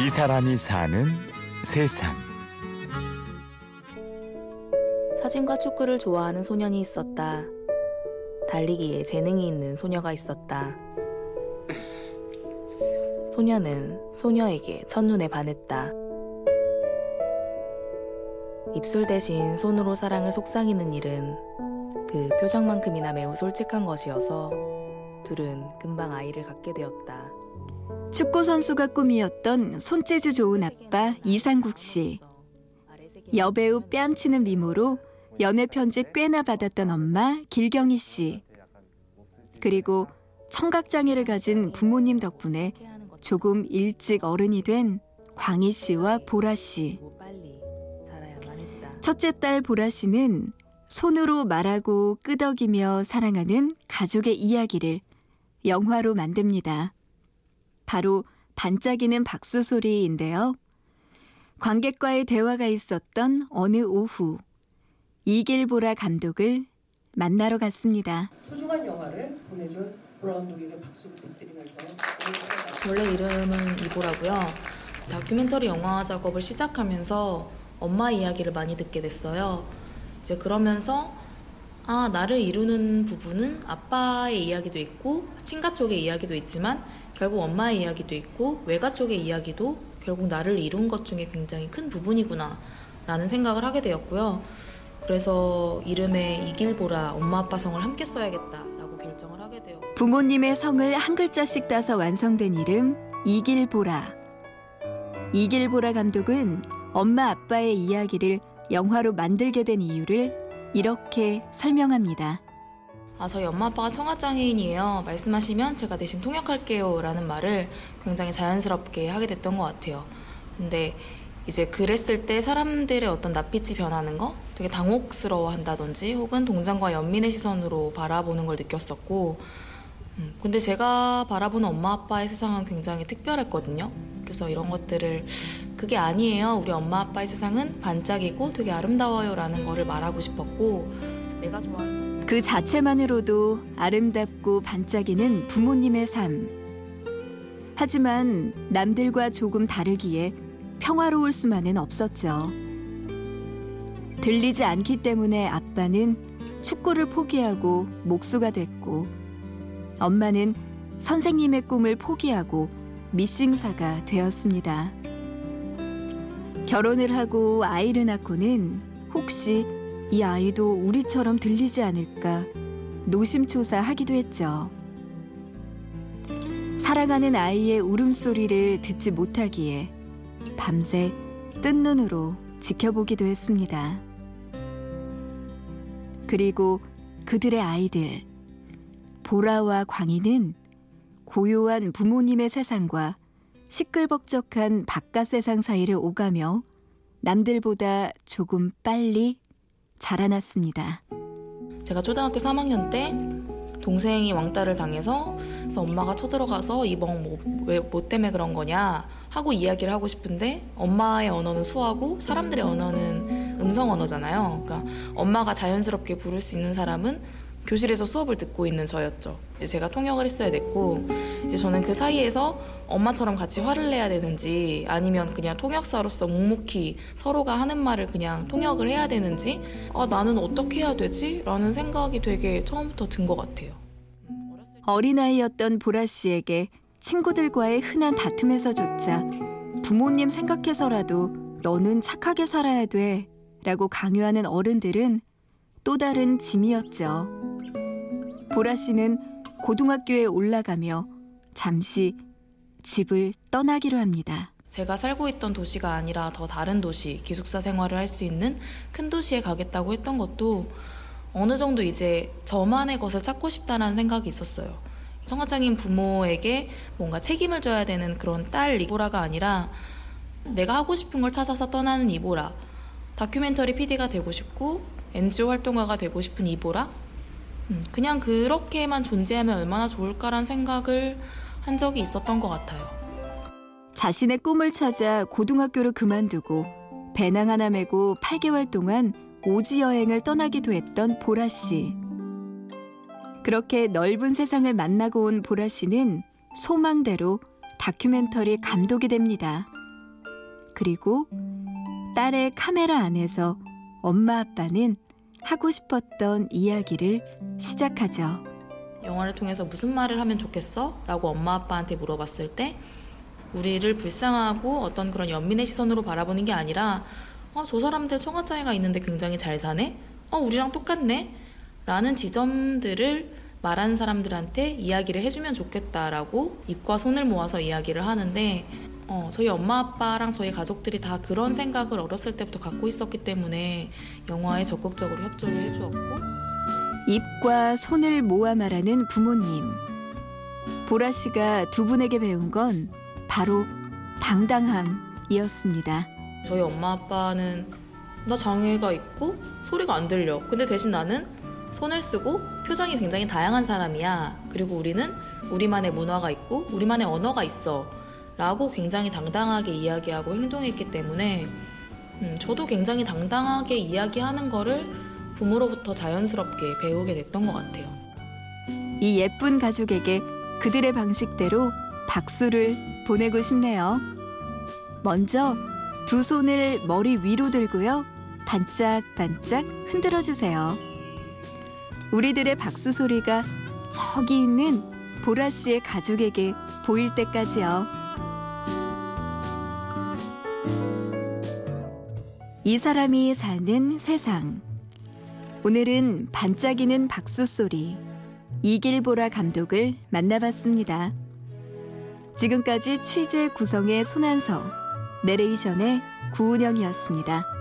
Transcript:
이 사람이 사는 세상. 사진과 축구를 좋아하는 소년이 있었다. 달리기에 재능이 있는 소녀가 있었다. 소녀는 소녀에게 첫눈에 반했다. 입술 대신 손으로 사랑을 속삭이는 일은 그 표정만큼이나 매우 솔직한 것이어서 둘은 금방 아이를 갖게 되었다. 축구 선수가 꿈이었던 손재주 좋은 아빠 이상국 씨. 여배우 뺨치는 미모로 연애 편지 꽤나 받았던 엄마 길경희 씨. 그리고 청각 장애를 가진 부모님 덕분에 조금 일찍 어른이 된 광희 씨와 보라 씨. 첫째 딸 보라 씨는 손으로 말하고 끄덕이며 사랑하는 가족의 이야기를 영화로 만듭니다. 바로 반짝이는 박수 소리인데요. 관객과의 대화가 있었던 어느 오후 이길보라 감독을 만나러 갔습니다. 소중한 영화를 보내준 보라 감독에게 박수 부탁드리면서 원래 이름은 이보라고요. 다큐멘터리 영화 작업을 시작하면서 엄마 이야기를 많이 듣게 됐어요. 이제 그러면서 아 나를 이루는 부분은 아빠의 이야기도 있고 친가 쪽의 이야기도 있지만 결국 엄마의 이야기도 있고 외가 쪽의 이야기도 결국 나를 이룬 것 중에 굉장히 큰 부분이구나 라는 생각을 하게 되었고요. 그래서 이름에 이길보라 엄마 아빠 성을 함께 써야겠다라고 결정을 하게 되어 부모님의 성을 한 글자씩 따서 완성된 이름 이길보라. 이길보라 감독은 엄마 아빠의 이야기를 영화로 만들게 된 이유를 이렇게 설명합니다. 아, 저희 엄마 아빠가 청아장애인이에요. 말씀하시면 제가 대신 통역할게요. 라는 말을 굉장히 자연스럽게 하게 됐던 것 같아요. 근데 이제 그랬을 때 사람들의 어떤 낯빛이 변하는 거 되게 당혹스러워 한다든지 혹은 동장과 연민의 시선으로 바라보는 걸 느꼈었고 음, 근데 제가 바라보는 엄마 아빠의 세상은 굉장히 특별했거든요. 그래서 이런 것들을 그게 아니에요. 우리 엄마 아빠의 세상은 반짝이고 되게 아름다워요 라는 거를 말하고 싶었고 내가 좋아하는 그 자체만으로도 아름답고 반짝이는 부모님의 삶. 하지만 남들과 조금 다르기에 평화로울 수만은 없었죠. 들리지 않기 때문에 아빠는 축구를 포기하고 목수가 됐고 엄마는 선생님의 꿈을 포기하고 미싱사가 되었습니다. 결혼을 하고 아이를 낳고는 혹시 이 아이도 우리처럼 들리지 않을까 노심초사 하기도 했죠. 사랑하는 아이의 울음소리를 듣지 못하기에 밤새 뜬 눈으로 지켜보기도 했습니다. 그리고 그들의 아이들 보라와 광희는 고요한 부모님의 세상과 시끌벅적한 바깥 세상 사이를 오가며 남들보다 조금 빨리 자라났습니다. 제가 초등학교 3학년 때 동생이 왕따를 당해서 그래서 엄마가 쳐들어가서 이봉 뭐왜 뭐 때문에 그런 거냐 하고 이야기를 하고 싶은데 엄마의 언어는 수하고 사람들의 언어는 음성 언어잖아요. 그러니까 엄마가 자연스럽게 부를 수 있는 사람은 교실에서 수업을 듣고 있는 저였죠. 이제 제가 통역을 했어야 됐고 이제 저는 그 사이에서 엄마처럼 같이 화를 내야 되는지 아니면 그냥 통역사로서 묵묵히 서로가 하는 말을 그냥 통역을 해야 되는지 아 나는 어떻게 해야 되지? 라는 생각이 되게 처음부터 든 것 같아요. 어린아이였던 보라 씨에게 친구들과의 흔한 다툼에서조차 부모님 생각해서라도 너는 착하게 살아야 돼 라고 강요하는 어른들은 또 다른 짐이었죠. 보라 씨는 고등학교에 올라가며 잠시 집을 떠나기로 합니다. 제가 살고 있던 도시가 아니라 더 다른 도시, 기숙사 생활을 할 수 있는 큰 도시에 가겠다고 했던 것도 어느 정도 이제 저만의 것을 찾고 싶다는 생각이 있었어요. 청아장인 부모에게 뭔가 책임을 져야 되는 그런 딸 이보라가 아니라 내가 하고 싶은 걸 찾아서 떠나는 이보라. 다큐멘터리 PD가 되고 싶고 NGO 활동가가 되고 싶은 이보라. 음, 그냥 그렇게만 존재하면 얼마나 좋을까란 생각을 한 적이 있었던 것 같아요. 자신의 꿈을 찾아 고등학교를 그만두고 배낭 하나 메고 8개월 동안 오지 여행을 떠나기도 했던 보라 씨. 그렇게 넓은 세상을 만나고 온 보라 씨는 소망대로 다큐멘터리 감독이 됩니다. 그리고 딸의 카메라 안에서 엄마 아빠는 하고 싶었던 이야기를 시작하죠. 영화를 통해서 무슨 말을 하면 좋겠어? 라고 엄마 아빠한테 물어봤을 때 우리를 불쌍하고 어떤 그런 연민의 시선으로 바라보는 게 아니라 어, 저 사람들 청아장애가 있는데 굉장히 잘 사네? 어, 우리랑 똑같네? 라는 지점들을 말하는 사람들한테 이야기를 해주면 좋겠다라고 입과 손을 모아서 이야기를 하는데 어, 저희 엄마 아빠랑 저희 가족들이 다 그런 생각을 어렸을 때부터 갖고 있었기 때문에 영화에 적극적으로 협조를 해주었고 입과 손을 모아 말하는 부모님. 보라 씨가 두 분에게 배운 건 바로 당당함이었습니다. 저희 엄마 아빠는 나 장애가 있고 소리가 안 들려. 근데 대신 나는 손을 쓰고 표정이 굉장히 다양한 사람이야. 그리고 우리는 우리만의 문화가 있고 우리만의 언어가 있어. 라고 굉장히 당당하게 이야기하고 행동했기 때문에 음, 저도 굉장히 당당하게 이야기하는 거를 부모로부터 자연스럽게 배우게 됐던 것 같아요. 이 예쁜 가족에게 그들의 방식대로 박수를 보내고 싶네요. 먼저 두 손을 머리 위로 들고요. 반짝반짝 흔들어 주세요. 우리들의 박수 소리가 저기 있는 보라 씨의 가족에게 보일 때까지요. 이 사람이 사는 세상. 오늘은 반짝이는 박수 소리 이길보라 감독을 만나봤습니다. 지금까지 취재 구성의 손한서, 내레이션의 구은영이었습니다.